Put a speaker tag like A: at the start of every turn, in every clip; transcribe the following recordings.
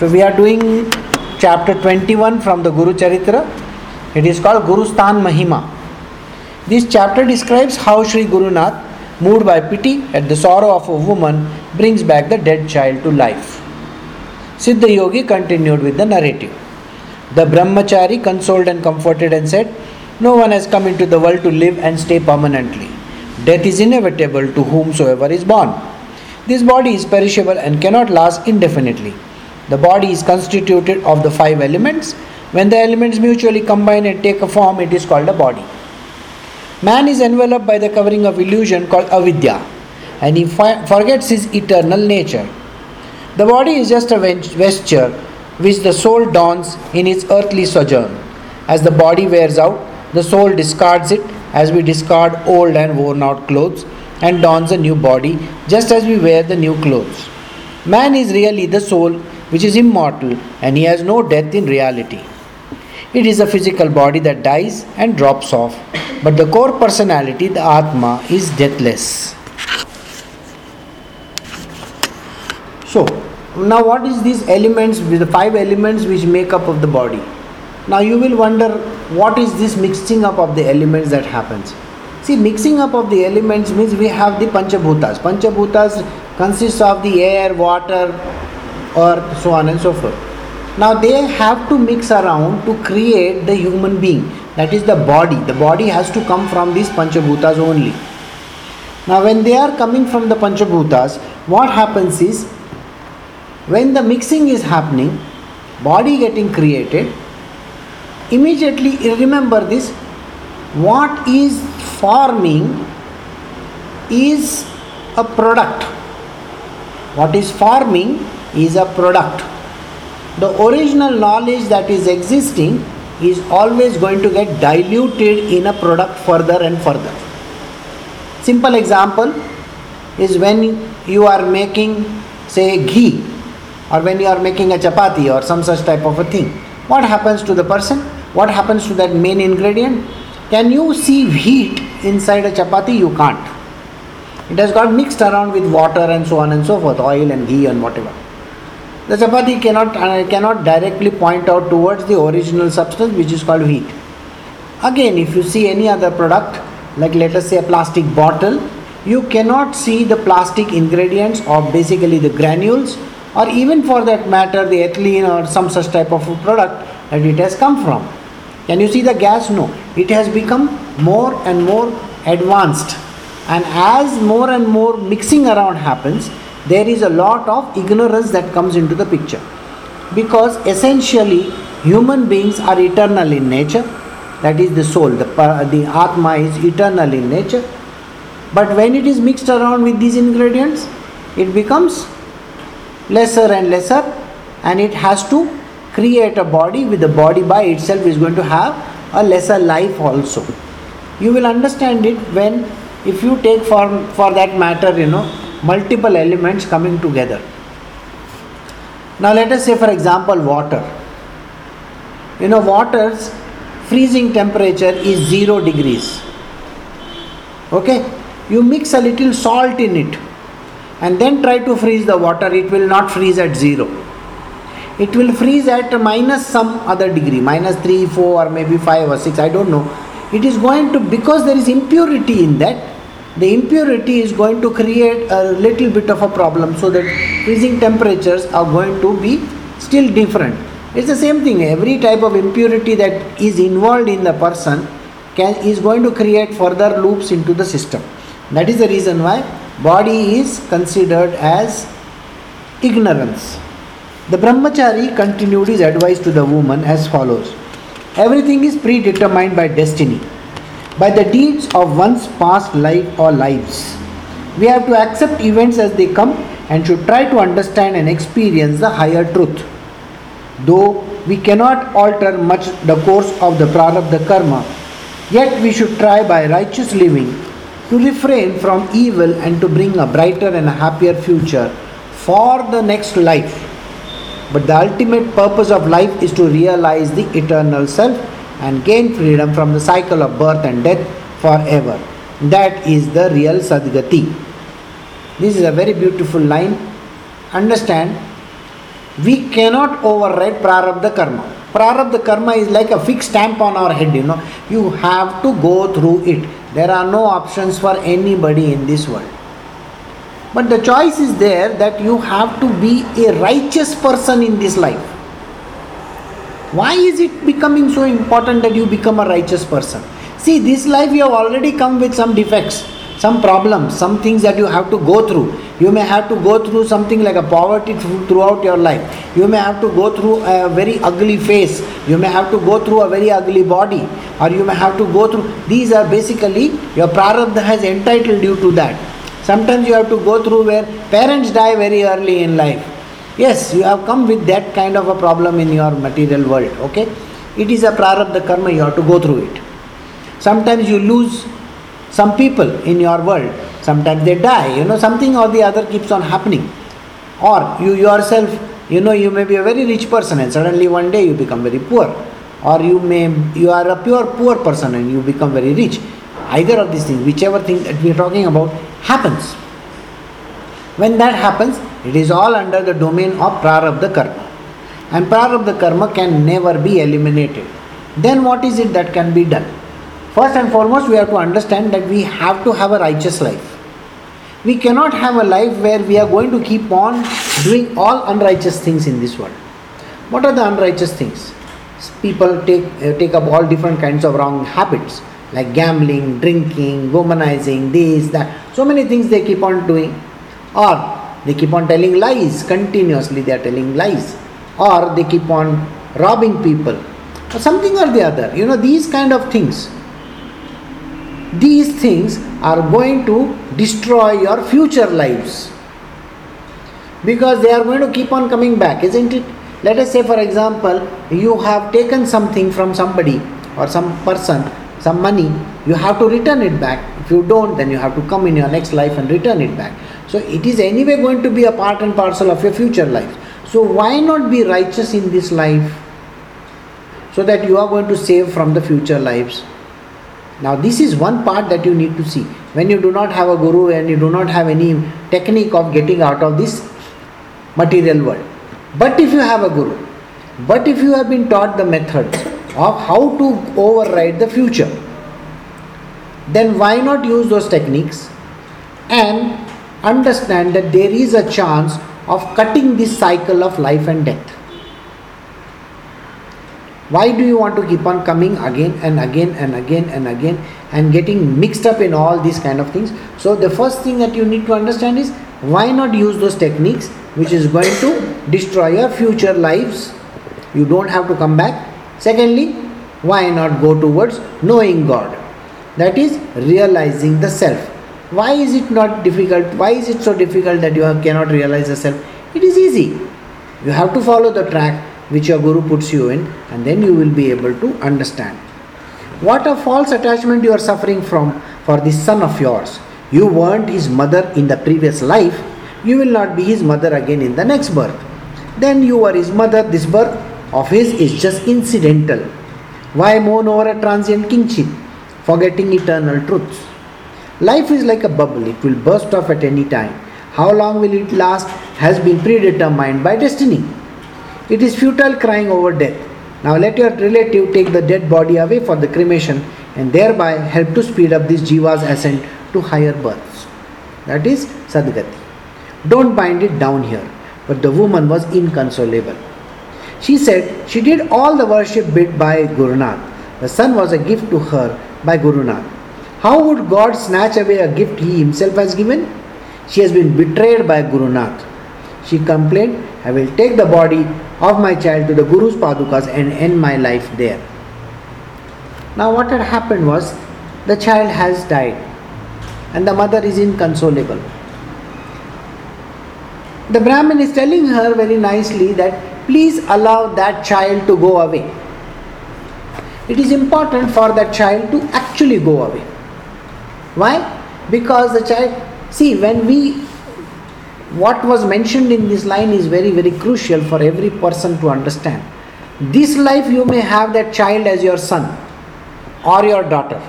A: So we are doing chapter 21 from the Guru Charitra. It is called Guru Sthan Mahima. This chapter describes how Sri Guru Nath, moved by pity at the sorrow of a woman, brings back the dead child to life. Siddha Yogi continued with the narrative. The Brahmachari consoled and comforted and said, No one has come into the world to live and stay permanently. Death is inevitable to whomsoever is born. This body is perishable and cannot last indefinitely. The body is constituted of the five elements. When the elements mutually combine and take a form, it is called a body. Man is enveloped by the covering of illusion called avidya, and he fi- forgets his eternal nature. The body is just a vesture which the soul dons in its earthly sojourn. As the body wears out, the soul discards it as we discard old and worn out clothes and dons a new body just as we wear the new clothes. Man is really the soul which is immortal and he has no death in reality. It is a physical body that dies and drops off, but the core personality, the Atma, is deathless. So, now what is these elements, the five elements which make up of the body? Now you will wonder what is this mixing up of the elements that happens. See, mixing up of the elements means we have the Panchabhutas. Panchabhutas consists of the air, water, earth, so on and so forth. Now they have to mix around to create the human being. That is the body. The body has to come from these Panchabhutas only. Now when they are coming from the Panchabhutas, what happens is when the mixing is happening, body getting created, immediately remember this what is forming is a product. What is forming is a product. The original knowledge that is existing is always going to get diluted in a product further and further. Simple example is when you are making, say, ghee, or when you are making a chapati or some such type of a thing. What happens to the person? What happens to that main ingredient? Can you see heat inside a chapati? You can't. It has got mixed around with water and so on and so forth, oil and ghee and whatever. The chapati cannot uh, cannot directly point out towards the original substance which is called wheat. Again, if you see any other product, like let us say a plastic bottle, you cannot see the plastic ingredients or basically the granules or even for that matter the ethylene or some such type of product that it has come from. Can you see the gas? No. It has become more and more advanced. And as more and more mixing around happens, there is a lot of ignorance that comes into the picture. Because essentially, human beings are eternal in nature. That is the soul, the, the Atma is eternal in nature. But when it is mixed around with these ingredients, it becomes lesser and lesser and it has to create a body with the body by itself is going to have a lesser life also you will understand it when if you take for for that matter you know multiple elements coming together. Now let us say for example water. You know water's freezing temperature is 0 degrees. Okay? You mix a little salt in it and then try to freeze the water, it will not freeze at zero. It will freeze at minus some other degree, minus 3, 4, or maybe 5 or 6, I don't know. It is going to, because there is impurity in that, the impurity is going to create a little bit of a problem so that freezing temperatures are going to be still different. It's the same thing, every type of impurity that is involved in the person can, is going to create further loops into the system. That is the reason why body is considered as ignorance. The brahmachari continued his advice to the woman as follows Everything is predetermined by destiny, by the deeds of one's past life or lives. We have to accept events as they come and should try to understand and experience the higher truth. Though we cannot alter much the course of the prarabdha karma, yet we should try by righteous living to refrain from evil and to bring a brighter and a happier future for the next life. But the ultimate purpose of life is to realize the eternal self and gain freedom from the cycle of birth and death forever. That is the real Sadgati. This is a very beautiful line. Understand We cannot override prarabdha karma. Prarabdha karma is like a fixed stamp on our head, you know. You have to go through it. There are no options for anybody in this world. But the choice is there that you have to be a righteous person in this life. Why is it becoming so important that you become a righteous person? See, this life you have already come with some defects, some problems, some things that you have to go through. You may have to go through something like a poverty throughout your life. You may have to go through a very ugly face. You may have to go through a very ugly body. Or you may have to go through. These are basically your prarabdha has entitled you to that. Sometimes you have to go through where parents die very early in life. Yes, you have come with that kind of a problem in your material world. Okay? It is a prarabdha karma, you have to go through it. Sometimes you lose some people in your world. Sometimes they die. You know, something or the other keeps on happening. Or you yourself, you know, you may be a very rich person and suddenly one day you become very poor. Or you may you are a pure poor person and you become very rich. Either of these things, whichever thing that we are talking about, happens. When that happens, it is all under the domain of prarabdha karma. And prarabdha karma can never be eliminated. Then what is it that can be done? First and foremost, we have to understand that we have to have a righteous life. We cannot have a life where we are going to keep on doing all unrighteous things in this world. What are the unrighteous things? People take, uh, take up all different kinds of wrong habits like gambling, drinking, womanizing, this, that. So many things they keep on doing. Or they keep on telling lies continuously, they are telling lies. Or they keep on robbing people. Or something or the other. You know, these kind of things. These things are going to destroy your future lives. Because they are going to keep on coming back, isn't it? Let us say, for example, you have taken something from somebody or some person some money, you have to return it back. If you don't, then you have to come in your next life and return it back. So it is anyway going to be a part and parcel of your future life. So why not be righteous in this life so that you are going to save from the future lives? Now, this is one part that you need to see. When you do not have a guru and you do not have any technique of getting out of this material world. But if you have a guru, but if you have been taught the methods, of how to override the future, then why not use those techniques and understand that there is a chance of cutting this cycle of life and death? Why do you want to keep on coming again and again and again and again and getting mixed up in all these kind of things? So, the first thing that you need to understand is why not use those techniques which is going to destroy your future lives? You don't have to come back Secondly, why not go towards knowing God? That is realizing the self. Why is it not difficult? Why is it so difficult that you cannot realize yourself? It is easy. You have to follow the track which your guru puts you in, and then you will be able to understand. What a false attachment you are suffering from for this son of yours. You weren't his mother in the previous life, you will not be his mother again in the next birth. Then you are his mother this birth, of his is just incidental. Why mourn over a transient kingship, forgetting eternal truths? Life is like a bubble, it will burst off at any time. How long will it last has been predetermined by destiny. It is futile crying over death. Now let your relative take the dead body away for the cremation and thereby help to speed up this jiva's ascent to higher births. That is Sadgati. Don't bind it down here. But the woman was inconsolable. She said she did all the worship bid by Gurunath. The son was a gift to her by Gurunath. How would God snatch away a gift he himself has given? She has been betrayed by Gurunath. She complained, I will take the body of my child to the Guru's Padukas and end my life there. Now, what had happened was the child has died and the mother is inconsolable. The Brahmin is telling her very nicely that please allow that child to go away. It is important for that child to actually go away. Why? Because the child, see, when we, what was mentioned in this line is very, very crucial for every person to understand. This life you may have that child as your son or your daughter.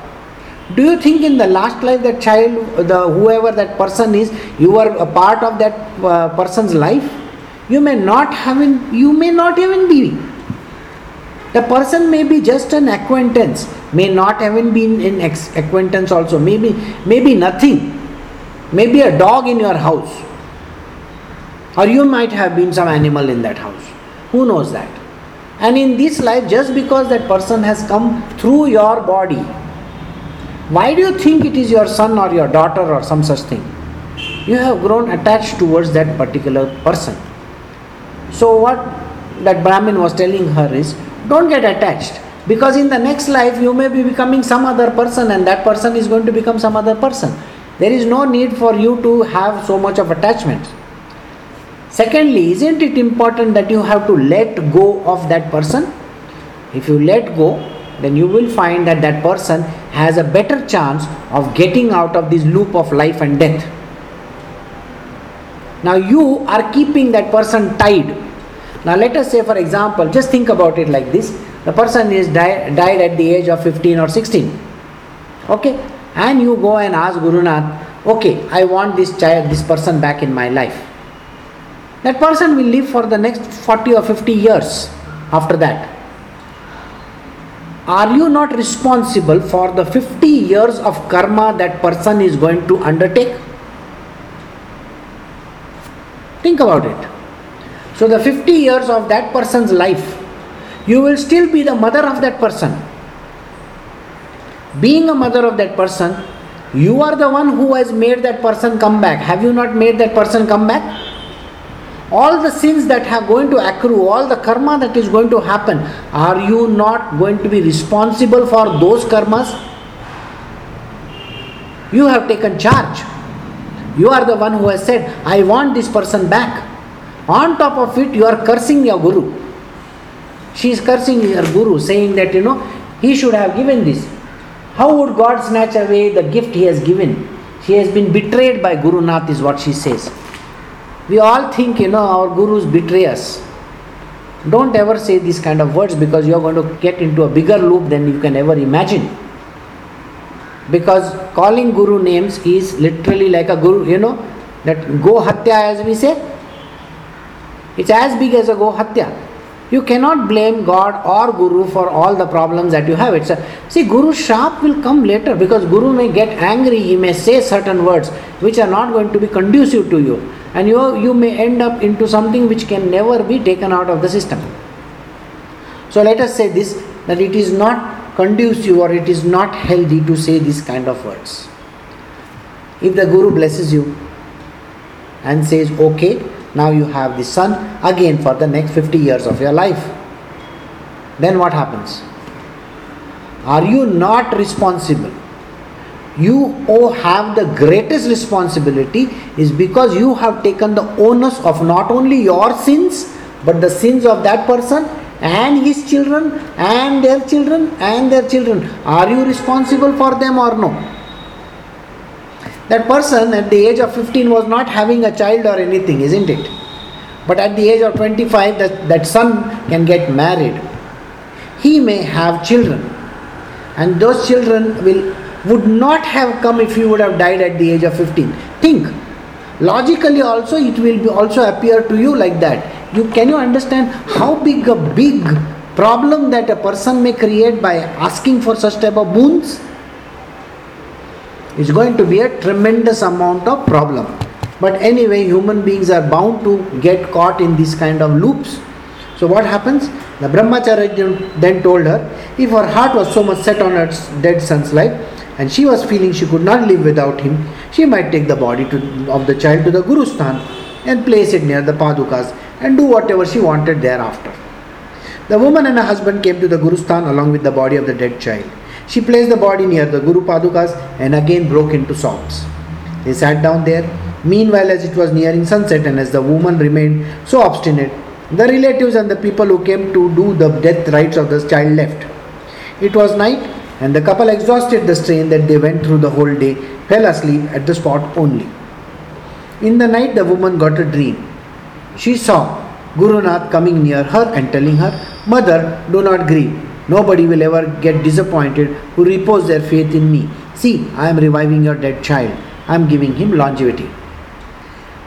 A: Do you think in the last life that child, the whoever that person is, you are a part of that uh, person's life? You may not have in, you may not even be. The person may be just an acquaintance, may not even been in acquaintance also, maybe maybe nothing. Maybe a dog in your house. Or you might have been some animal in that house. Who knows that? And in this life, just because that person has come through your body, why do you think it is your son or your daughter or some such thing? You have grown attached towards that particular person. So, what that Brahmin was telling her is don't get attached because in the next life you may be becoming some other person and that person is going to become some other person. There is no need for you to have so much of attachment. Secondly, isn't it important that you have to let go of that person? If you let go, then you will find that that person has a better chance of getting out of this loop of life and death. Now you are keeping that person tied. Now let us say, for example, just think about it like this: the person is died, died at the age of 15 or 16. Okay, and you go and ask Guru Nath, okay, I want this child, this person back in my life that person will live for the next 40 or 50 years after that. Are you not responsible for the 50 years of karma that person is going to undertake? Think about it. So, the 50 years of that person's life, you will still be the mother of that person. Being a mother of that person, you are the one who has made that person come back. Have you not made that person come back? all the sins that are going to accrue, all the karma that is going to happen, are you not going to be responsible for those karmas? You have taken charge. You are the one who has said, I want this person back. On top of it, you are cursing your guru. She is cursing her guru, saying that, you know, he should have given this. How would God snatch away the gift he has given? She has been betrayed by Guru Nath, is what she says. We all think, you know, our gurus betray us. Don't ever say these kind of words because you're going to get into a bigger loop than you can ever imagine. Because calling guru names is literally like a guru, you know, that go hatya as we say. It's as big as a go hatya. You cannot blame God or Guru for all the problems that you have. It's a, see, Guru sharp will come later because Guru may get angry. He may say certain words which are not going to be conducive to you and you, you may end up into something which can never be taken out of the system. So let us say this that it is not conducive or it is not healthy to say these kind of words. If the Guru blesses you and says, okay, now you have the son again for the next 50 years of your life, then what happens? Are you not responsible? You oh, have the greatest responsibility is because you have taken the onus of not only your sins but the sins of that person and his children and their children and their children. Are you responsible for them or no that person at the age of 15 was not having a child or anything isn't it? But at the age of 25 that, that son can get married. He may have children. And those children will would not have come if you would have died at the age of 15 think. Logically also it will be also appear to you like that. You can you understand how big a big problem that a person may create by asking for such type of boons it's going to be a tremendous amount of problem but anyway human beings are bound to get caught in these kind of loops so what happens the brahmachari then told her if her heart was so much set on her dead son's life and she was feeling she could not live without him, she might take the body to, of the child to the Guru Sthan and place it near the Padukas and do whatever she wanted thereafter. The woman and her husband came to the Guru Sthan along with the body of the dead child. She placed the body near the Guru Padukas and again broke into songs. They sat down there. Meanwhile, as it was nearing sunset and as the woman remained so obstinate, the relatives and the people who came to do the death rites of the child left. It was night and the couple, exhausted the strain that they went through the whole day, fell asleep at the spot only. In the night, the woman got a dream. She saw Guru Nath coming near her and telling her, Mother, do not grieve. Nobody will ever get disappointed who repose their faith in me. See, I am reviving your dead child. I am giving him longevity.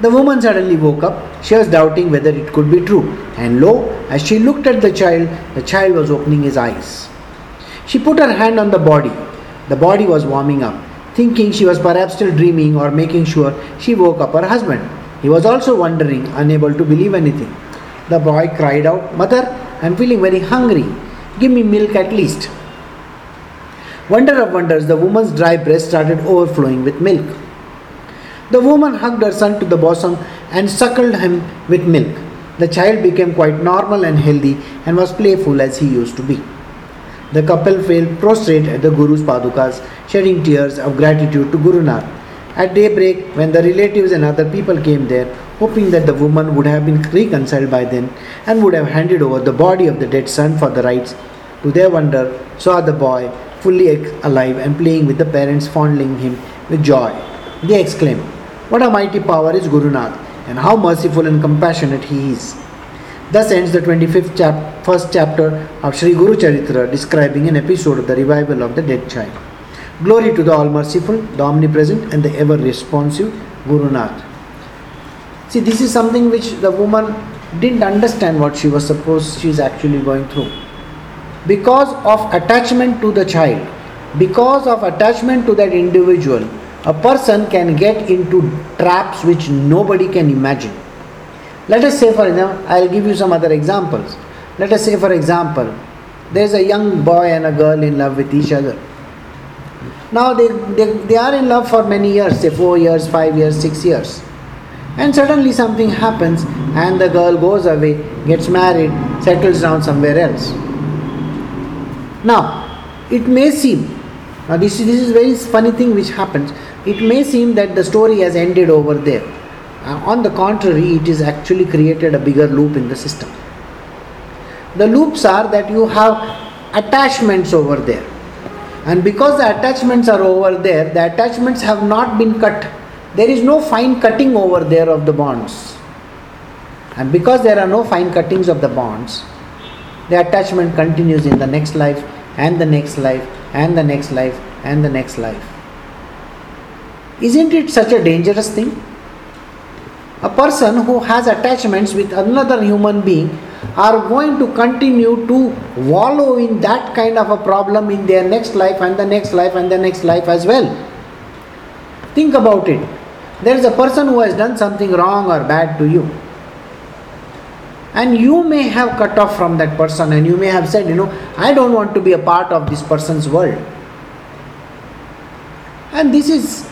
A: The woman suddenly woke up. She was doubting whether it could be true. And lo, as she looked at the child, the child was opening his eyes. She put her hand on the body. The body was warming up. Thinking she was perhaps still dreaming or making sure, she woke up her husband. He was also wondering, unable to believe anything. The boy cried out, Mother, I'm feeling very hungry. Give me milk at least. Wonder of wonders, the woman's dry breast started overflowing with milk. The woman hugged her son to the bosom and suckled him with milk. The child became quite normal and healthy and was playful as he used to be. The couple fell prostrate at the Guru's padukas, shedding tears of gratitude to Guru Nath. At daybreak, when the relatives and other people came there, hoping that the woman would have been reconciled by then and would have handed over the body of the dead son for the rites, to their wonder, saw the boy fully alive and playing with the parents, fondling him with joy. They exclaimed, What a mighty power is Guru Nath, and how merciful and compassionate he is. Thus ends the 25th chap- first chapter of Sri Guru Charitra describing an episode of the revival of the dead child. Glory to the All Merciful, the Omnipresent, and the ever responsive Guru Nath. See, this is something which the woman didn't understand what she was supposed she is actually going through. Because of attachment to the child, because of attachment to that individual, a person can get into traps which nobody can imagine. Let us say, for example, I'll give you some other examples. Let us say, for example, there's a young boy and a girl in love with each other. Now they, they, they are in love for many years, say four years, five years, six years. And suddenly something happens and the girl goes away, gets married, settles down somewhere else. Now, it may seem, now this, this is very funny thing which happens, it may seem that the story has ended over there. Uh, on the contrary, it is actually created a bigger loop in the system. The loops are that you have attachments over there. And because the attachments are over there, the attachments have not been cut. There is no fine cutting over there of the bonds. And because there are no fine cuttings of the bonds, the attachment continues in the next life, and the next life, and the next life, and the next life. Isn't it such a dangerous thing? A person who has attachments with another human being are going to continue to wallow in that kind of a problem in their next life and the next life and the next life as well. Think about it. There is a person who has done something wrong or bad to you. And you may have cut off from that person and you may have said, you know, I don't want to be a part of this person's world. And this is,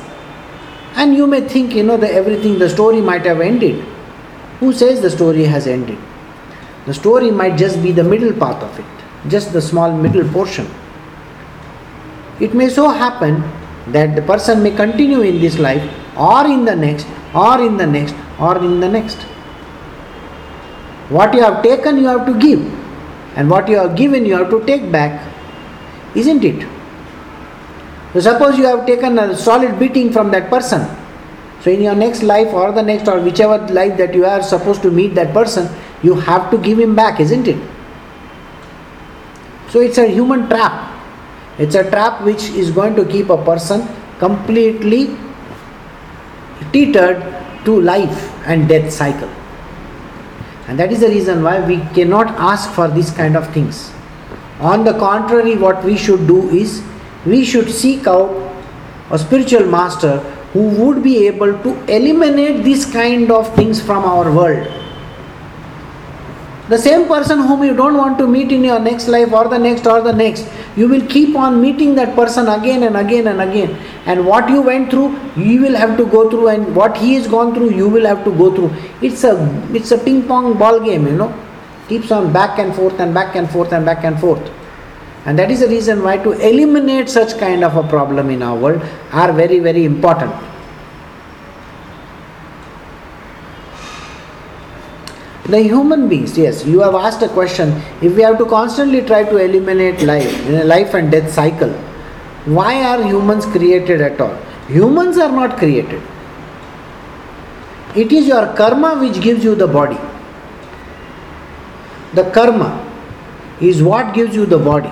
A: and you may think, you know, that everything, the story might have ended. Who says the story has ended? The story might just be the middle part of it, just the small middle portion. It may so happen that the person may continue in this life or in the next, or in the next, or in the next. What you have taken, you have to give, and what you have given, you have to take back, isn't it? So, suppose you have taken a solid beating from that person. So, in your next life, or the next, or whichever life that you are supposed to meet that person, you have to give him back, isn't it? So it's a human trap. It's a trap which is going to keep a person completely teetered to life and death cycle. And that is the reason why we cannot ask for these kind of things. On the contrary, what we should do is we should seek out a spiritual master who would be able to eliminate these kind of things from our world the same person whom you don't want to meet in your next life or the next or the next, you will keep on meeting that person again and again and again. And what you went through, you will have to go through, and what he has gone through, you will have to go through. It's a it's a ping pong ball game, you know. Keeps on back and forth and back and forth and back and forth. And that is the reason why to eliminate such kind of a problem in our world are very, very important. The human beings yes. You have asked a question. If we have to constantly try to eliminate life in a life and death cycle why are humans created at all? Humans are not created. It is your karma which gives you the body. The karma is what gives you the body.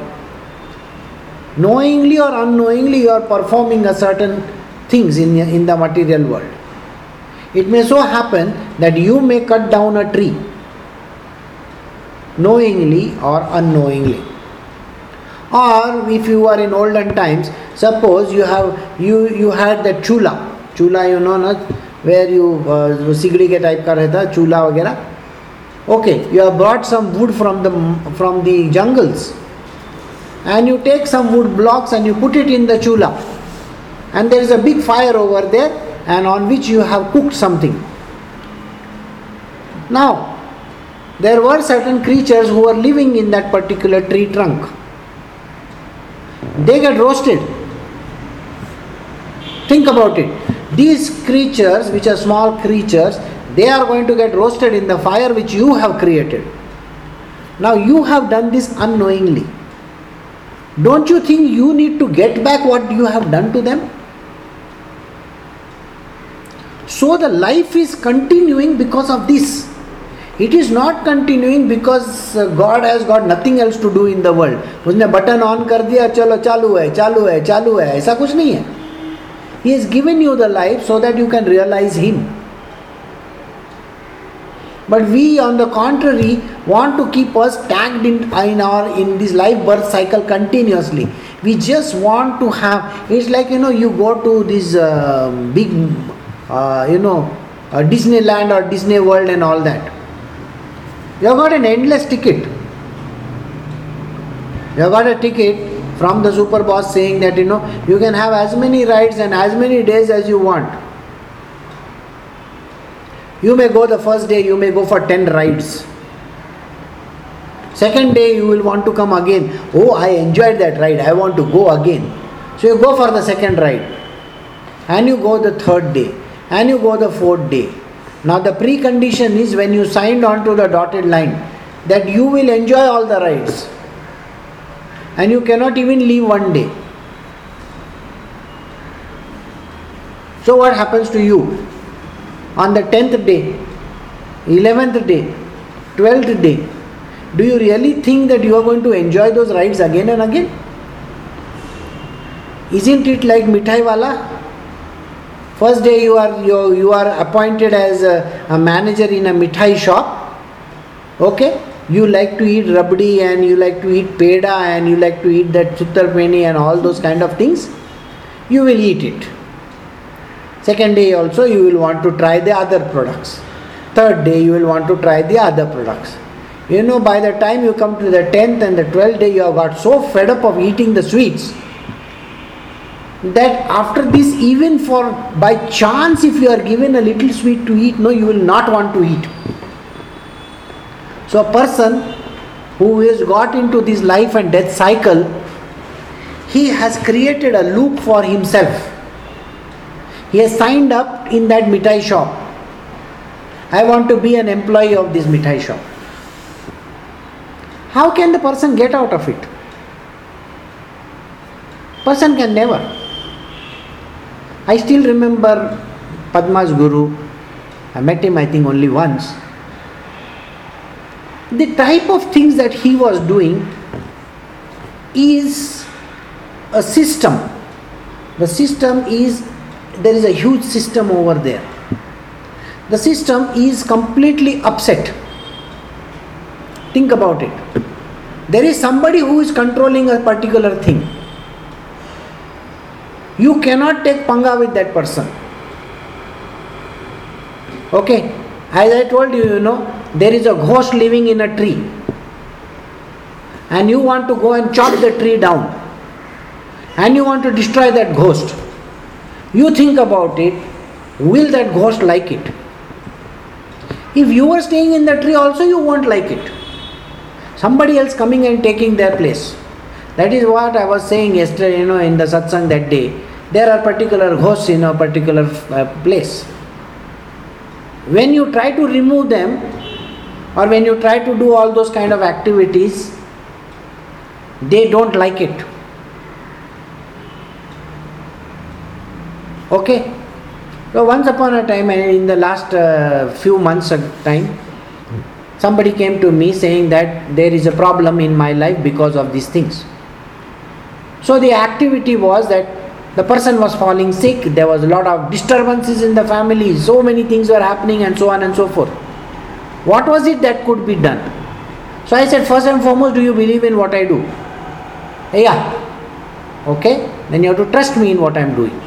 A: Knowingly or unknowingly you are performing a certain things in, in the material world. It may so happen that you may cut down a tree knowingly or unknowingly. Or if you are in olden times suppose you have you you had the chula. Chula you know not, where you uh, sigri ke type ka rehta chula wagera okay you have brought some wood from the from the jungles. And you take some wood blocks and you put it in the chula. And there is a big fire over there and on which you have cooked something. Now there were certain creatures who were living in that particular tree trunk. They get roasted. Think about it. These creatures, which are small creatures, they are going to get roasted in the fire which you have created. Now, you have done this unknowingly. Don't you think you need to get back what you have done to them? So, the life is continuing because of this. It is not continuing because uh, God has got nothing else to do in the world. उसने button on कर दिया चलो चालू है चालू है चालू है ऐसा कुछ नहीं है He has given you the life so that you can realize Him. But we, on the contrary, want to keep us tagged in, in our in this life birth cycle continuously. We just want to have. It's like you know, you go to this uh, big, uh, you know, uh, Disneyland or Disney World and all that. You have got an endless ticket. You have got a ticket from the super boss saying that you know you can have as many rides and as many days as you want. You may go the first day, you may go for 10 rides. Second day, you will want to come again. Oh, I enjoyed that ride, I want to go again. So you go for the second ride, and you go the third day, and you go the fourth day. Now, the precondition is when you signed on to the dotted line that you will enjoy all the rides and you cannot even leave one day. So, what happens to you? On the 10th day, 11th day, 12th day, do you really think that you are going to enjoy those rides again and again? Isn't it like mithai wala? First day you are you, you are appointed as a, a manager in a mithai shop. Okay, you like to eat rabdi and you like to eat peda and you like to eat that chuttarpeni and all those kind of things. You will eat it. Second day also you will want to try the other products. Third day you will want to try the other products. You know, by the time you come to the 10th and the 12th day, you have got so fed up of eating the sweets that after this, even for by chance, if you are given a little sweet to eat, no, you will not want to eat. So, a person who has got into this life and death cycle, he has created a loop for himself. He has signed up in that mithai shop. I want to be an employee of this mithai shop. How can the person get out of it? Person can never. I still remember Padma's guru. I met him, I think, only once. The type of things that he was doing is a system. The system is, there is a huge system over there. The system is completely upset. Think about it. There is somebody who is controlling a particular thing you cannot take panga with that person. Okay, as I told you, you know, there is a ghost living in a tree, and you want to go and chop the tree down, and you want to destroy that ghost. You think about it, will that ghost like it? If you are staying in the tree, also you won't like it. Somebody else coming and taking their place. That is what I was saying yesterday, you know, in the satsang that day there are particular ghosts in a particular uh, place. When you try to remove them, or when you try to do all those kind of activities, they don't like it. Okay? So, once upon a time, and in the last uh, few months of time, somebody came to me saying that there is a problem in my life because of these things. So, the activity was that the person was falling sick, there was a lot of disturbances in the family, so many things were happening, and so on and so forth. What was it that could be done? So I said, first and foremost, do you believe in what I do? Yeah. Okay? Then you have to trust me in what I am doing.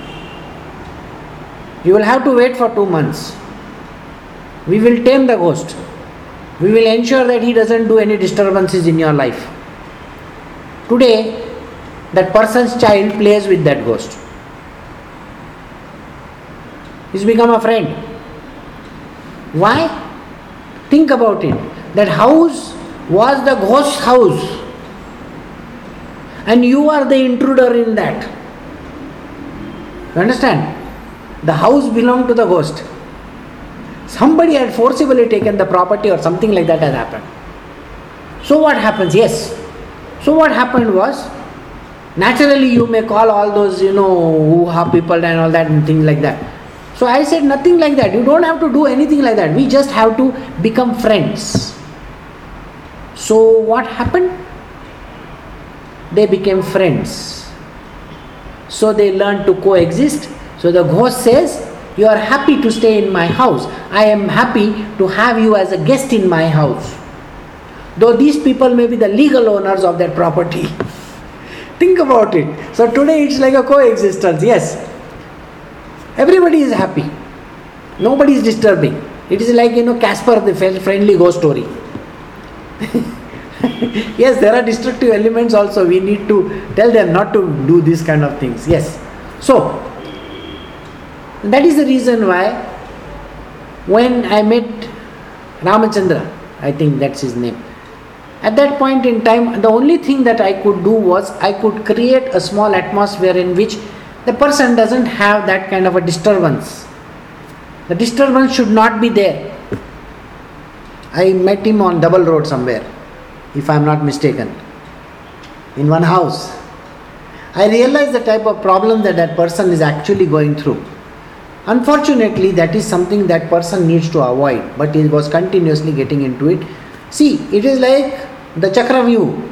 A: You will have to wait for two months. We will tame the ghost. We will ensure that he doesn't do any disturbances in your life. Today, that person's child plays with that ghost. He's become a friend. Why? Think about it. That house was the ghost house, and you are the intruder in that. You understand? The house belonged to the ghost. Somebody had forcibly taken the property or something like that has happened. So what happens? Yes. So what happened was naturally you may call all those you know who have people and all that and things like that. So I said nothing like that. You don't have to do anything like that. We just have to become friends. So what happened? They became friends. So they learned to coexist so the ghost says, You are happy to stay in my house. I am happy to have you as a guest in my house. Though these people may be the legal owners of that property. Think about it. So today it's like a coexistence. Yes. Everybody is happy. Nobody is disturbing. It is like, you know, Casper the friendly ghost story. yes, there are destructive elements also. We need to tell them not to do these kind of things. Yes. So, that is the reason why when I met Ramachandra, I think that's his name, at that point in time, the only thing that I could do was I could create a small atmosphere in which the person doesn't have that kind of a disturbance. The disturbance should not be there. I met him on double road somewhere, if I am not mistaken, in one house. I realized the type of problem that that person is actually going through. Unfortunately, that is something that person needs to avoid, but he was continuously getting into it. See, it is like the chakravyuh.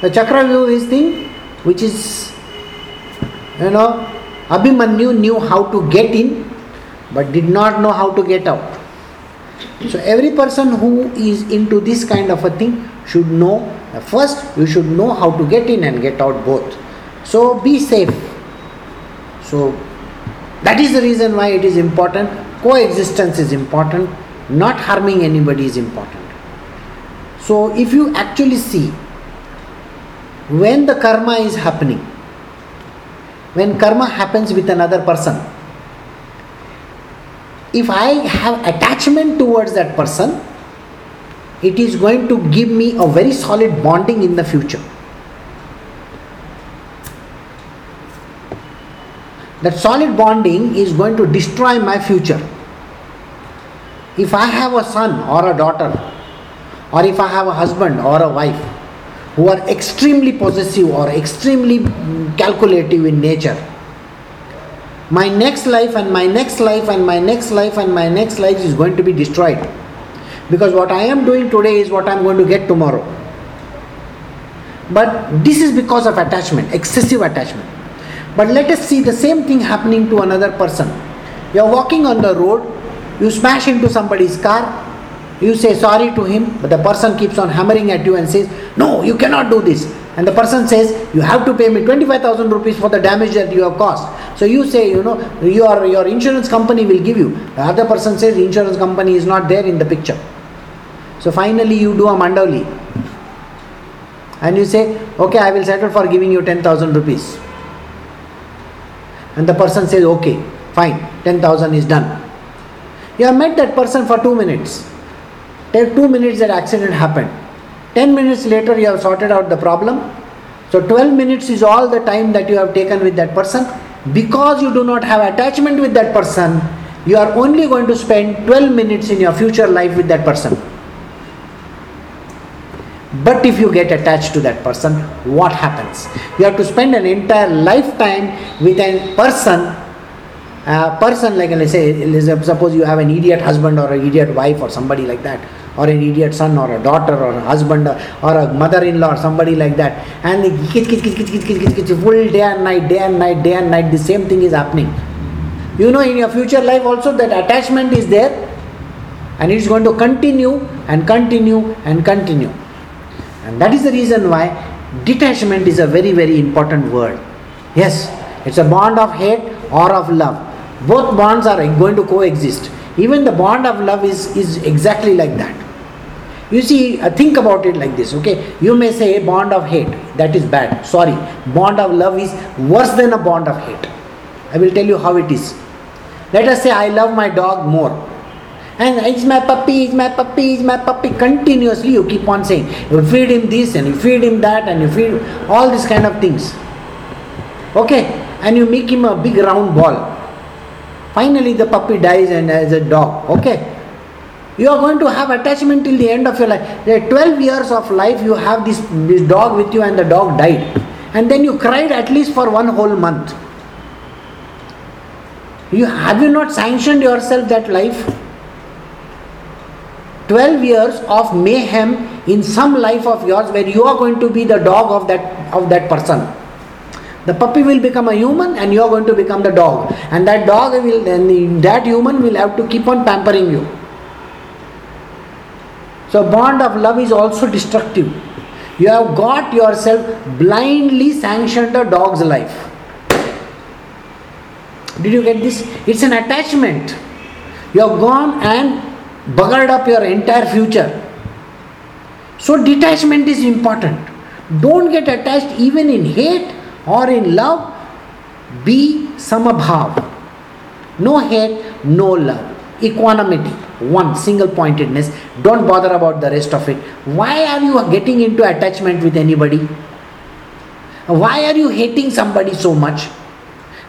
A: The chakravyuh is thing which is, you know, Abhimanyu knew how to get in, but did not know how to get out. So every person who is into this kind of a thing should know. First, you should know how to get in and get out both. So be safe. So that is the reason why it is important. Coexistence is important. Not harming anybody is important. So, if you actually see when the karma is happening, when karma happens with another person, if I have attachment towards that person, it is going to give me a very solid bonding in the future. that solid bonding is going to destroy my future. If I have a son or a daughter, or if I have a husband or a wife who are extremely possessive or extremely calculative in nature, my next life and my next life and my next life and my next life is going to be destroyed. Because what I am doing today is what I am going to get tomorrow. But this is because of attachment, excessive attachment. But let us see the same thing happening to another person. You are walking on the road, you smash into somebody's car, you say sorry to him, but the person keeps on hammering at you and says, No, you cannot do this. And the person says, You have to pay me 25,000 rupees for the damage that you have caused. So you say, You know, your, your insurance company will give you. The other person says, Insurance company is not there in the picture. So finally, you do a mandali. And you say, Okay, I will settle for giving you 10,000 rupees and the person says okay fine 10000 is done you have met that person for 2 minutes 2 minutes that accident happened 10 minutes later you have sorted out the problem so 12 minutes is all the time that you have taken with that person because you do not have attachment with that person you are only going to spend 12 minutes in your future life with that person but if you get attached to that person, what happens? You have to spend an entire lifetime with a person. A person like let's say, suppose you have an idiot husband or an idiot wife or somebody like that, or an idiot son or a daughter or a husband or a mother-in-law or somebody like that. And the full day and night day and night day and night the same thing is happening. You know in your future life also that attachment is there and it's going to continue and continue and continue. And that is the reason why detachment is a very very important word. Yes it's a bond of hate or of love. Both bonds are going to coexist. Even the bond of love is, is exactly like that you see uh, think about it like this okay you may say bond of hate that is bad sorry bond of love is worse than a bond of hate i will tell you how it is let us say i love my dog more and it's my puppy, it's my puppy, it's my puppy. Continuously you keep on saying, you feed him this and you feed him that and you feed all these kind of things. Okay, and you make him a big round ball. Finally the puppy dies and as a dog. Okay. You are going to have attachment till the end of your life. Are 12 years of life you have this, this dog with you and the dog died. And then you cried at least for one whole month. You have you not sanctioned yourself that life? 12 years of mayhem in some life of yours where you are going to be the dog of that of that person the puppy will become a human and you are going to become the dog and that dog will and that human will have to keep on pampering you so bond of love is also destructive you have got yourself blindly sanctioned a dog's life did you get this it's an attachment you have gone and buggered up your entire future. So, detachment is important. Don't get attached even in hate or in love. Be samabhav. No hate, no love. Equanimity. One single pointedness. Don't bother about the rest of it. Why are you getting into attachment with anybody? Why are you hating somebody so much?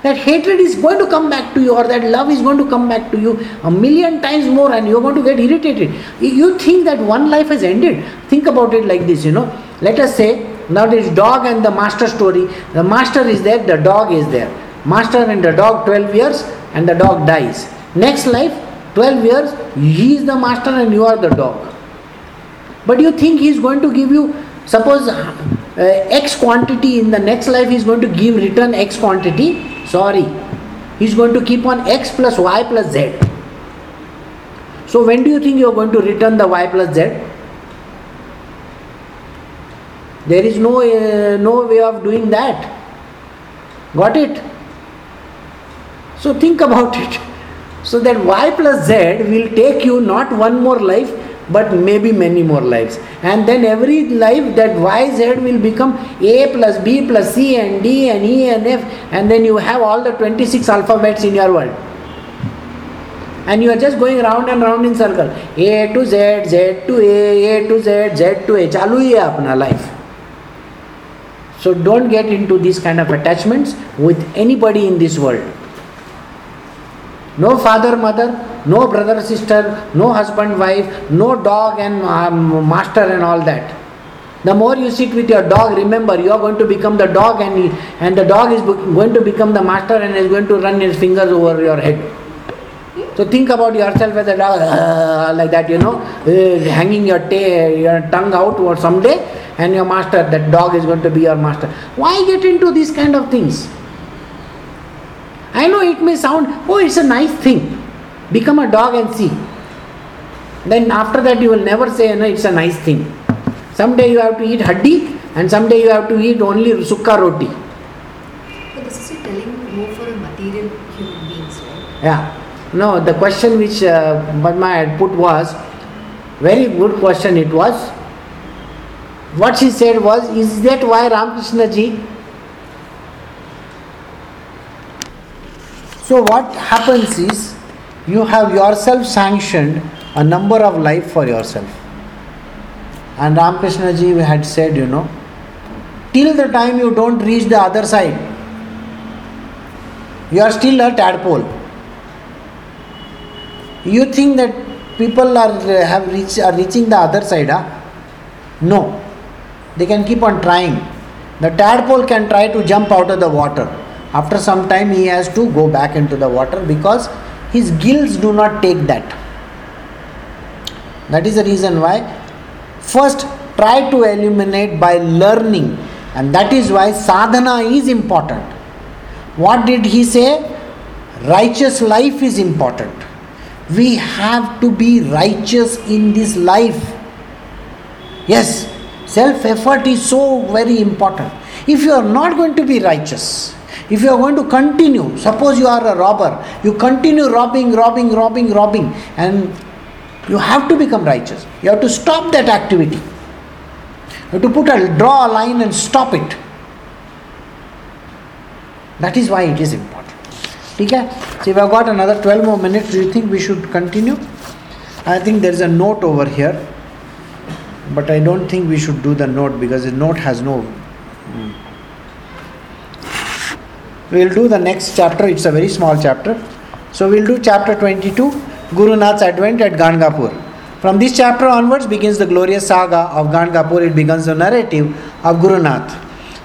A: that hatred is going to come back to you or that love is going to come back to you a million times more and you're going to get irritated you think that one life has ended think about it like this you know let us say now this dog and the master story the master is there the dog is there master and the dog 12 years and the dog dies next life 12 years he is the master and you are the dog but you think he is going to give you suppose uh, x quantity in the next life he is going to give return x quantity Sorry. he is going to keep on x plus y plus z. So when do you think you are going to return the y plus z? There is no, uh, no way of doing that. Got it? So think about it. So that y plus z will take you not one more life but maybe many more lives. And then every life that YZ will become A plus B plus C and D and E and F, and then you have all the 26 alphabets in your world. And you are just going round and round in circle. A to Z, Z to A, A to Z, Z to A. Chalu hi apna life. So don't get into these kind of attachments with anybody in this world. No father, mother, no brother, sister, no husband, wife, no dog and um, master and all that. The more you sit with your dog, remember you are going to become the dog and, and the dog is going to become the master and is going to run his fingers over your head. So think about yourself as a dog, uh, like that, you know, uh, hanging your, tail, your tongue out or someday, and your master, that dog is going to be your master. Why get into these kind of things? I know it may sound, oh, it's a nice thing. Become a dog and see. Then after that, you will never say, no, it's a nice thing. Someday you have to eat haddi, and someday you have to eat only sukka roti.
B: But this is telling more for a material human beings, right?
A: Yeah. No, the question which uh, Padma had put was very good question. It was. What she said was, is that why Ramakrishna ji So, what happens is you have yourself sanctioned a number of life for yourself. And Ramakrishna ji had said, you know, till the time you don't reach the other side, you are still a tadpole. You think that people are have reach, are reaching the other side, huh? No. They can keep on trying. The tadpole can try to jump out of the water after some time, he has to go back into the water because his gills do not take that. That is the reason why first try to eliminate by learning, and that is why sadhana is important. What did he say? Righteous life is important. We have to be righteous in this life. Yes, self effort is so very important. If you are not going to be righteous, if you are going to continue, suppose you are a robber, you continue robbing, robbing, robbing, robbing, and you have to become righteous. You have to stop that activity. You have to put a draw a line and stop it. That is why it is important. Okay? So if I've got another 12 more minutes, do you think we should continue? I think there is a note over here, but I don't think we should do the note because the note has no. We'll do the next chapter, it's a very small chapter. So we'll do chapter 22, Guru Nath's Advent at Gangapur. From this chapter onwards begins the glorious saga of Gangapur. It begins the narrative of Guru Nath,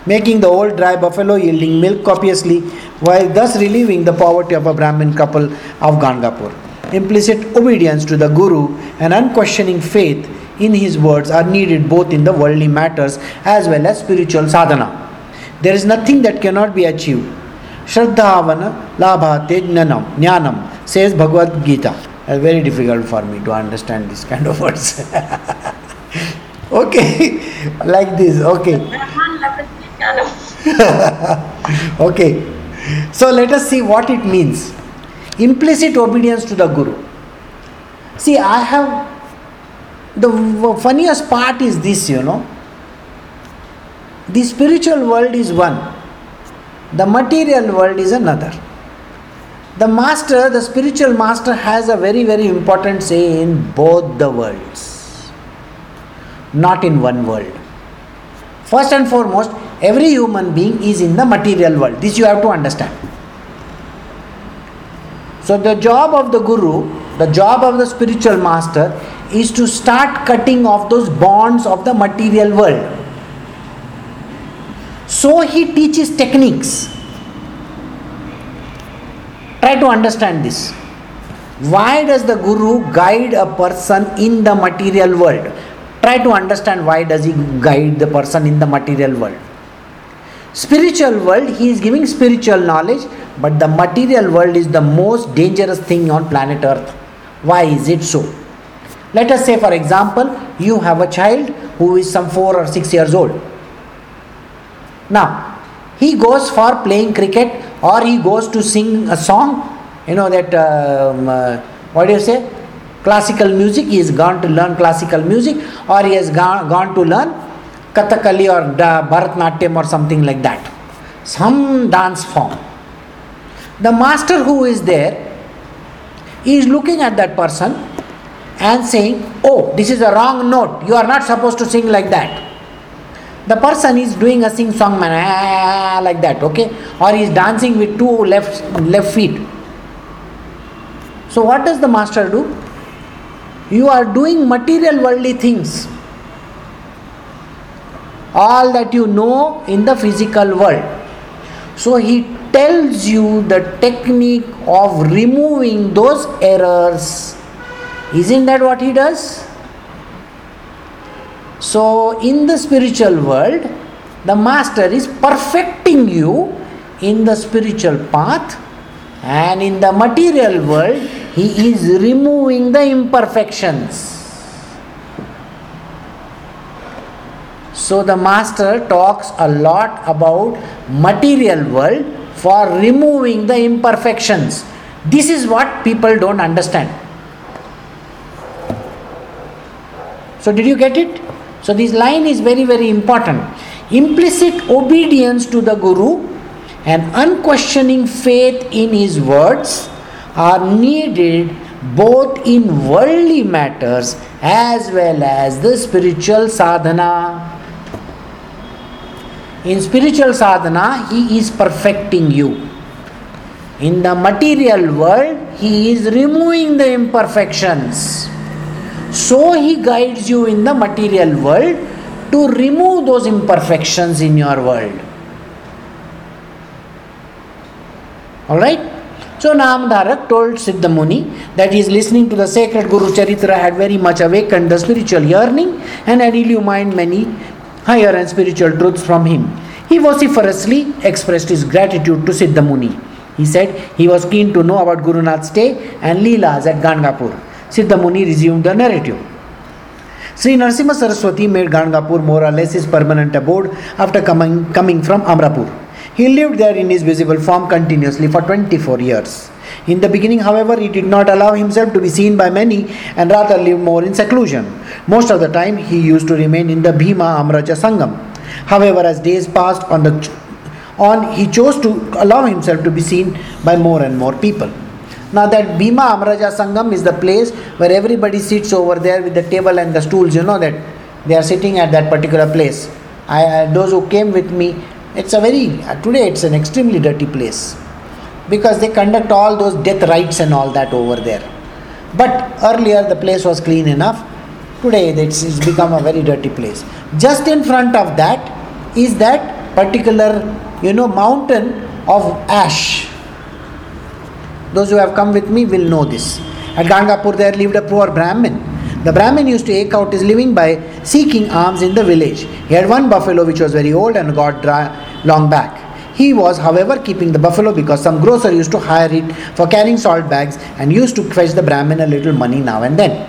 A: making the old dry buffalo yielding milk copiously, while thus relieving the poverty of a Brahmin couple of Gangapur. Implicit obedience to the Guru and unquestioning faith in his words are needed both in the worldly matters as well as spiritual sadhana. There is nothing that cannot be achieved. Shraddhavana labhate jnanam, jnanam, says Bhagavad Gita. Uh, very difficult for me to understand this kind of words. okay, like this, okay. Okay, so let us see what it means. Implicit obedience to the Guru. See, I have the funniest part is this, you know. The spiritual world is one, the material world is another. The master, the spiritual master, has a very, very important say in both the worlds, not in one world. First and foremost, every human being is in the material world. This you have to understand. So, the job of the guru, the job of the spiritual master is to start cutting off those bonds of the material world. So, he teaches techniques. Try to understand this. Why does the guru guide a person in the material world? Try to understand why does he guide the person in the material world. Spiritual world, he is giving spiritual knowledge, but the material world is the most dangerous thing on planet Earth. Why is it so? Let us say, for example, you have a child who is some four or six years old. Now, he goes for playing cricket or he goes to sing a song. You know that, um, uh, what do you say? Classical music. He has gone to learn classical music or he has gone, gone to learn Kathakali or Bharatnatyam or something like that. Some dance form. The master who is there is looking at that person and saying, Oh, this is a wrong note. You are not supposed to sing like that the person is doing a sing song man ah, like that okay? Or he is dancing with two left left feet. So what does the master do? You are doing material worldly things. All that you know in the physical world. So he tells you the technique of removing those errors. Isn't that what he does so, in the spiritual world, the master is perfecting you in the spiritual path, and in the material world, he is removing the imperfections. So, the master talks a lot about material world for removing the imperfections. This is what people don't understand. So, did you get it? So, this line is very, very important. Implicit obedience to the Guru and unquestioning faith in his words are needed both in worldly matters as well as the spiritual sadhana. In spiritual sadhana, he is perfecting you. In the material world, he is removing the imperfections. So he guides you in the material world to remove those imperfections in your world. Alright? So Namdarak told Siddhamuni that he is listening to the sacred Guru Charitra had very much awakened the spiritual yearning and had illumined many higher and spiritual truths from him. He vociferously expressed his gratitude to Siddhamuni. He said he was keen to know about Guru Nath's stay and Leelas at Gangapur. Siddha Muni resumed the narrative. Sri Narasimha Saraswati made Gangapur more or less his permanent abode after coming, coming from Amrapur. He lived there in his visible form continuously for 24 years. In the beginning, however, he did not allow himself to be seen by many and rather lived more in seclusion. Most of the time, he used to remain in the Bhima Amraja Sangam. However, as days passed on, the, on he chose to allow himself to be seen by more and more people. Now that Bhima Amraja Sangam is the place where everybody sits over there with the table and the stools, you know that they are sitting at that particular place. I, those who came with me, it's a very, uh, today it's an extremely dirty place because they conduct all those death rites and all that over there. But earlier the place was clean enough. Today it's, it's become a very dirty place. Just in front of that is that particular, you know, mountain of ash those who have come with me will know this. At Gangapur, there lived a poor Brahmin. The Brahmin used to eke out his living by seeking alms in the village. He had one buffalo which was very old and got dry long back. He was, however, keeping the buffalo because some grocer used to hire it for carrying salt bags and used to fetch the Brahmin a little money now and then.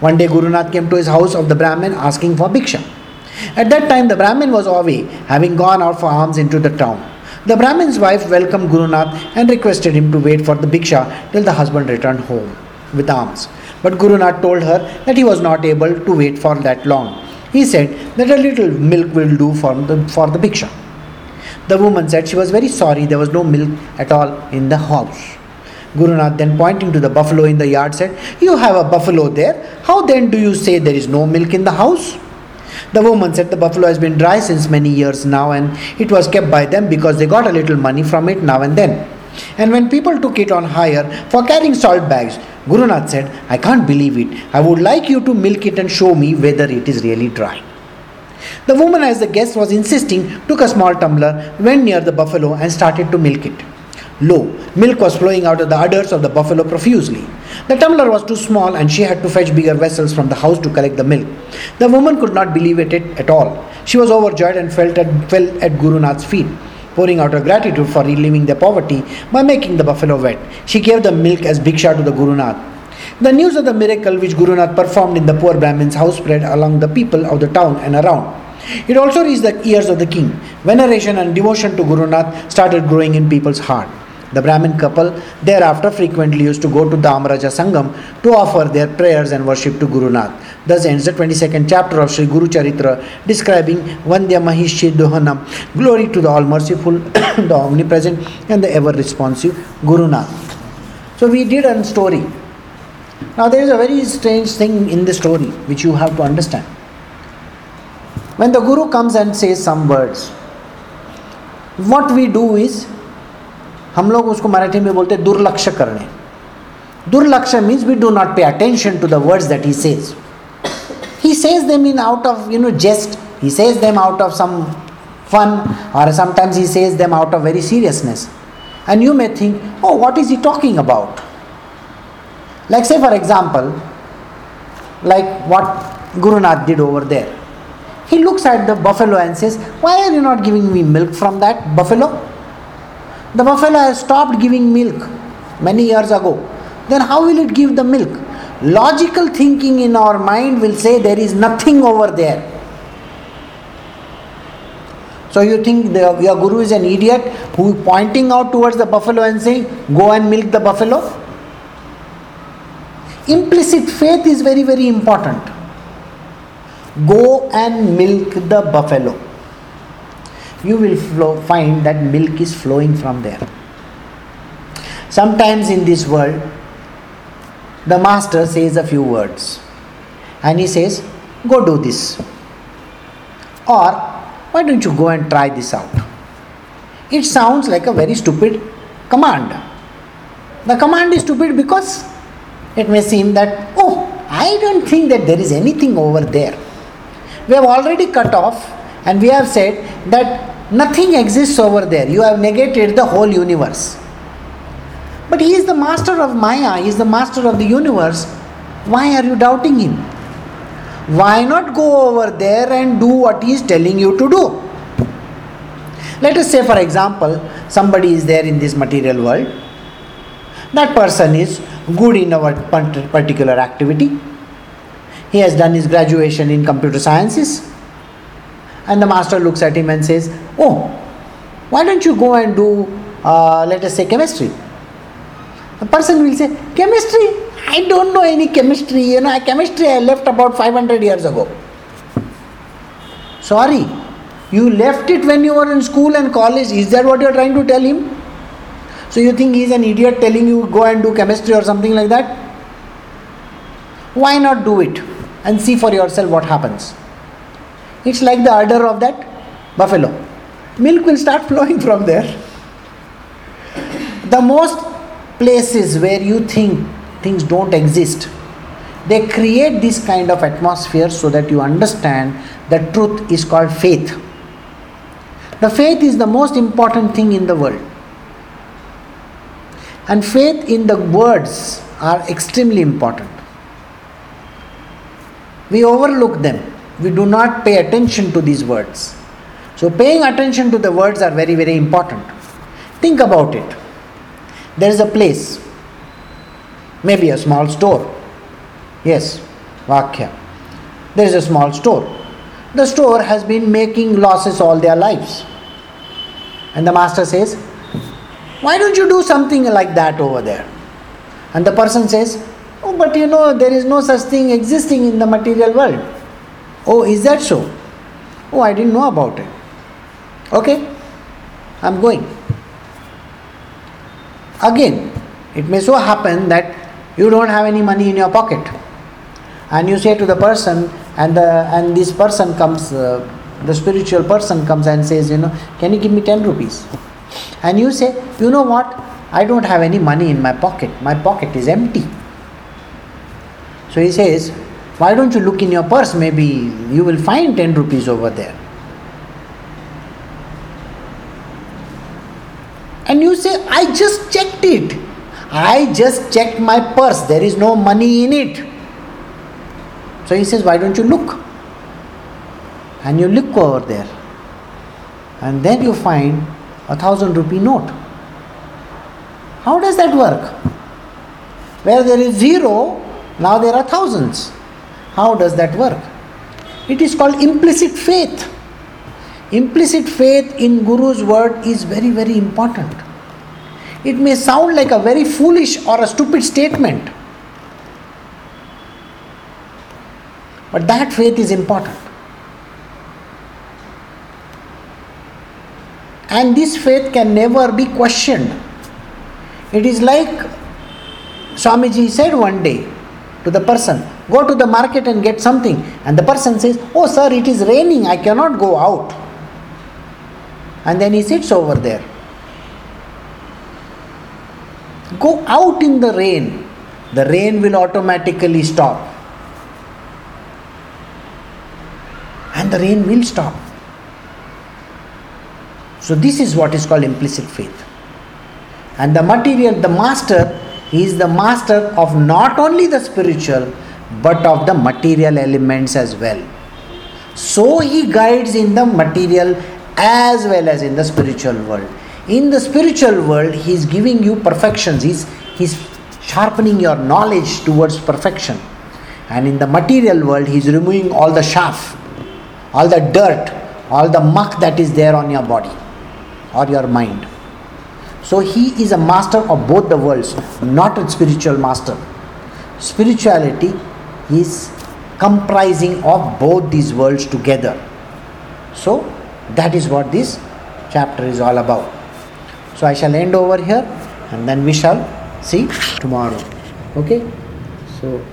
A: One day, Guru Nath came to his house of the Brahmin asking for bhiksha. At that time, the Brahmin was away, having gone out for alms into the town. The Brahmin's wife welcomed Guru Nath and requested him to wait for the bhiksha till the husband returned home with alms. But Guru Nath told her that he was not able to wait for that long. He said that a little milk will do for the, for the bhiksha. The woman said she was very sorry there was no milk at all in the house. Guru Nath then pointing to the buffalo in the yard said, You have a buffalo there. How then do you say there is no milk in the house? The woman said the buffalo has been dry since many years now and it was kept by them because they got a little money from it now and then. And when people took it on hire for carrying salt bags, Guru Nath said, I can't believe it. I would like you to milk it and show me whether it is really dry. The woman, as the guest was insisting, took a small tumbler, went near the buffalo, and started to milk it. Lo, milk was flowing out of the udders of the buffalo profusely. The tumbler was too small and she had to fetch bigger vessels from the house to collect the milk. The woman could not believe it at all. She was overjoyed and felt at, fell at Guru Nath's feet, pouring out her gratitude for relieving their poverty by making the buffalo wet. She gave the milk as bhiksha to the Guru Nath. The news of the miracle which Guru Nath performed in the poor Brahmin's house spread among the people of the town and around. It also reached the ears of the king. Veneration and devotion to Guru Nath started growing in people's heart. The Brahmin couple thereafter frequently used to go to the Amraja Sangam to offer their prayers and worship to Guru Nath. Thus ends the 22nd chapter of Sri Guru Charitra describing Vandya Mahishi Dohanam, glory to the all merciful, the omnipresent, and the ever responsive Guru Nath. So we did a story. Now there is a very strange thing in the story which you have to understand. When the Guru comes and says some words, what we do is हम लोग उसको मराठी में बोलते हैं दुर्लक्ष्य करने दुर्लक्ष्य means we do not pay attention to the words that he says he says them in out of you know jest. He says them out of some fun or sometimes he says them out of very seriousness. And you may think oh what is he talking about? Like say for example like what Guru Nath did over there. He looks at the buffalo and says why are you not giving me milk from that buffalo? The buffalo has stopped giving milk many years ago. Then how will it give the milk? Logical thinking in our mind will say there is nothing over there. So you think the, your guru is an idiot who is pointing out towards the buffalo and saying, go and milk the buffalo? Implicit faith is very, very important. Go and milk the buffalo you will flow, find that milk is flowing from there. Sometimes in this world, the master says a few words and he says, Go do this. Or, why don't you go and try this out? It sounds like a very stupid command. The command is stupid because it may seem that, oh, I don't think that there is anything over there. We have already cut off and we have said that Nothing exists over there. You have negated the whole universe. But he is the master of Maya, he is the master of the universe. Why are you doubting him? Why not go over there and do what he is telling you to do? Let us say, for example, somebody is there in this material world. That person is good in a particular activity. He has done his graduation in computer sciences. And the master looks at him and says, Oh, why don't you go and do, uh, let us say, chemistry? The person will say, Chemistry? I don't know any chemistry. You know, chemistry I left about 500 years ago. Sorry, you left it when you were in school and college. Is that what you are trying to tell him? So you think he's an idiot telling you go and do chemistry or something like that? Why not do it and see for yourself what happens? It's like the udder of that buffalo. Milk will start flowing from there. The most places where you think things don't exist, they create this kind of atmosphere so that you understand that truth is called faith. The faith is the most important thing in the world. And faith in the words are extremely important. We overlook them. We do not pay attention to these words. So, paying attention to the words are very, very important. Think about it. There is a place, maybe a small store. Yes, Vakya. There is a small store. The store has been making losses all their lives. And the master says, Why don't you do something like that over there? And the person says, Oh, but you know, there is no such thing existing in the material world. Oh, is that so? Oh, I didn't know about it. Okay, I'm going. Again, it may so happen that you don't have any money in your pocket, and you say to the person, and the and this person comes, uh, the spiritual person comes and says, you know, can you give me ten rupees? And you say, you know what? I don't have any money in my pocket. My pocket is empty. So he says, why don't you look in your purse? Maybe you will find 10 rupees over there. And you say, I just checked it. I just checked my purse. There is no money in it. So he says, Why don't you look? And you look over there. And then you find a thousand rupee note. How does that work? Where there is zero, now there are thousands. How does that work? It is called implicit faith. Implicit faith in Guru's word is very, very important. It may sound like a very foolish or a stupid statement, but that faith is important. And this faith can never be questioned. It is like Swamiji said one day to the person, Go to the market and get something. And the person says, Oh, sir, it is raining, I cannot go out. And then he sits over there. Go out in the rain, the rain will automatically stop. And the rain will stop. So, this is what is called implicit faith. And the material, the master, is the master of not only the spiritual but of the material elements as well. So he guides in the material as well as in the spiritual world. In the spiritual world, he is giving you perfections, he's, he's sharpening your knowledge towards perfection. And in the material world, he's removing all the chaff, all the dirt, all the muck that is there on your body or your mind. So he is a master of both the worlds, not a spiritual master. Spirituality is comprising of both these worlds together. So that is what this chapter is all about. So I shall end over here and then we shall see tomorrow. Okay? So